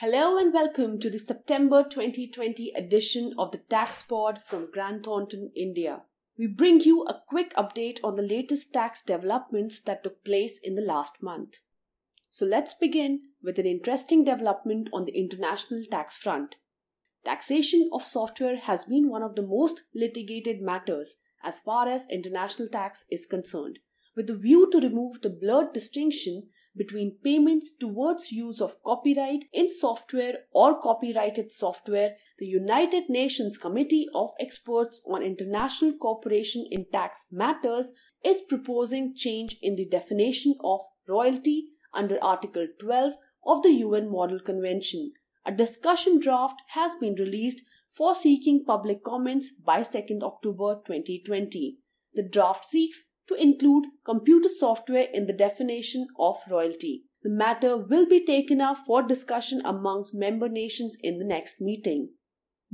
Hello and welcome to the September 2020 edition of the Tax Pod from Grant Thornton, India. We bring you a quick update on the latest tax developments that took place in the last month. So let's begin with an interesting development on the international tax front. Taxation of software has been one of the most litigated matters as far as international tax is concerned with a view to remove the blurred distinction between payments towards use of copyright in software or copyrighted software, the United Nations Committee of Experts on International Cooperation in Tax Matters is proposing change in the definition of royalty under Article 12 of the UN Model Convention. A discussion draft has been released for seeking public comments by 2nd October 2020. The draft seeks to include computer software in the definition of royalty. The matter will be taken up for discussion amongst member nations in the next meeting.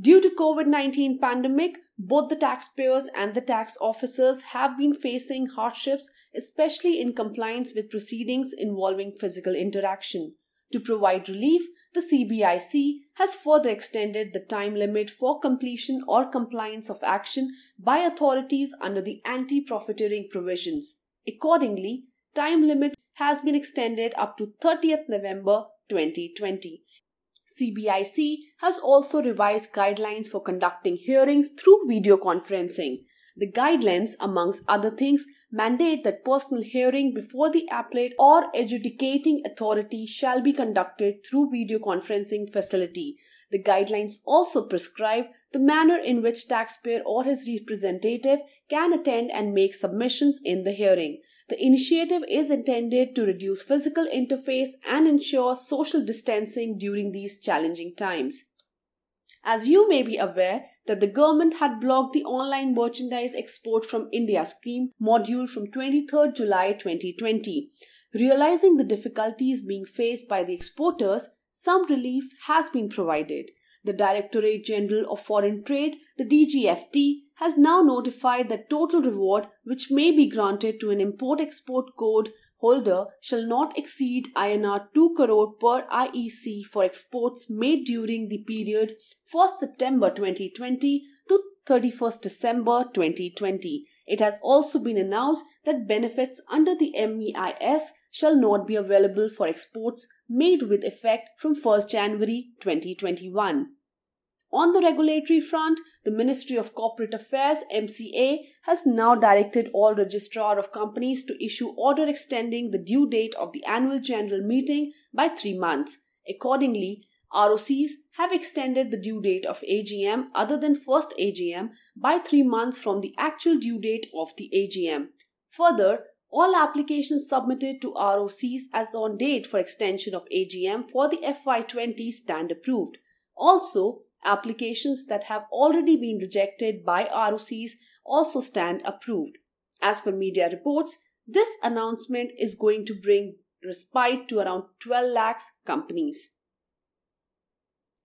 Due to COVID-19 pandemic, both the taxpayers and the tax officers have been facing hardships, especially in compliance with proceedings involving physical interaction. To provide relief, the CBIC has further extended the time limit for completion or compliance of action by authorities under the anti-profiteering provisions. Accordingly, time limit has been extended up to 30th November 2020. CBIC has also revised guidelines for conducting hearings through video conferencing. The guidelines, amongst other things, mandate that personal hearing before the appellate or adjudicating authority shall be conducted through video conferencing facility. The guidelines also prescribe the manner in which taxpayer or his representative can attend and make submissions in the hearing. The initiative is intended to reduce physical interface and ensure social distancing during these challenging times. As you may be aware, that the government had blocked the online merchandise export from India scheme module from 23rd July 2020. Realizing the difficulties being faced by the exporters, some relief has been provided. The Directorate General of Foreign Trade, the DGFT, has now notified that total reward which may be granted to an import export code holder shall not exceed INR 2 crore per IEC for exports made during the period 1st September 2020 to 31st December 2020. It has also been announced that benefits under the MEIS shall not be available for exports made with effect from 1st January 2021. On the regulatory front, the Ministry of Corporate Affairs MCA has now directed all registrar of companies to issue order extending the due date of the annual general meeting by 3 months. Accordingly, ROCs have extended the due date of AGM other than first AGM by 3 months from the actual due date of the AGM. Further, all applications submitted to ROCs as on date for extension of AGM for the FY20 stand approved. Also, Applications that have already been rejected by ROCs also stand approved. As per media reports, this announcement is going to bring respite to around 12 lakhs companies.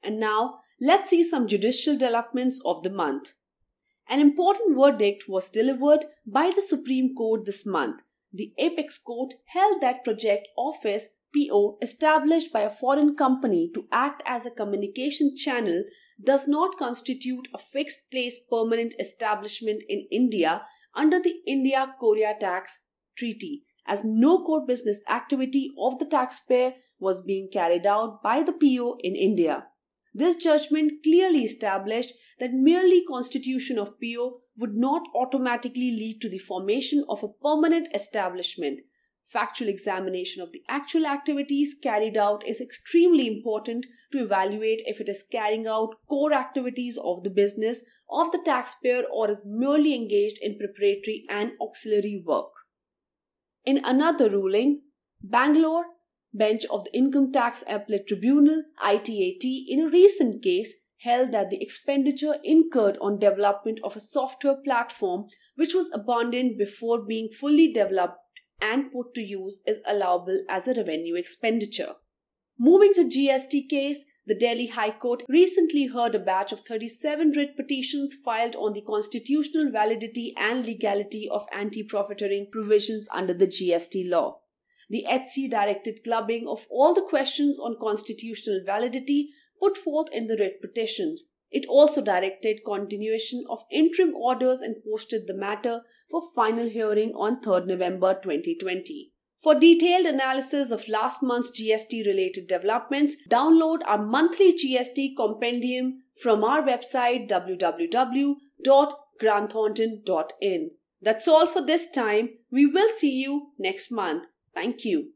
And now, let's see some judicial developments of the month. An important verdict was delivered by the Supreme Court this month. The Apex Court held that Project Office PO established by a foreign company to act as a communication channel does not constitute a fixed place permanent establishment in India under the India Korea Tax Treaty, as no core business activity of the taxpayer was being carried out by the PO in India. This judgment clearly established that merely constitution of PO would not automatically lead to the formation of a permanent establishment Factual examination of the actual activities carried out is extremely important to evaluate if it is carrying out core activities of the business of the taxpayer or is merely engaged in preparatory and auxiliary work. In another ruling, Bangalore bench of the Income Tax Appellate Tribunal ITAT in a recent case held that the expenditure incurred on development of a software platform which was abandoned before being fully developed and put to use is allowable as a revenue expenditure. Moving to GST case, the Delhi High Court recently heard a batch of 37 writ petitions filed on the constitutional validity and legality of anti-profiteering provisions under the GST law. The HC directed clubbing of all the questions on constitutional validity put forth in the writ petitions. It also directed continuation of interim orders and posted the matter for final hearing on 3rd November 2020. For detailed analysis of last month's GST related developments, download our monthly GST compendium from our website www.grantthornton.in. That's all for this time. We will see you next month. Thank you.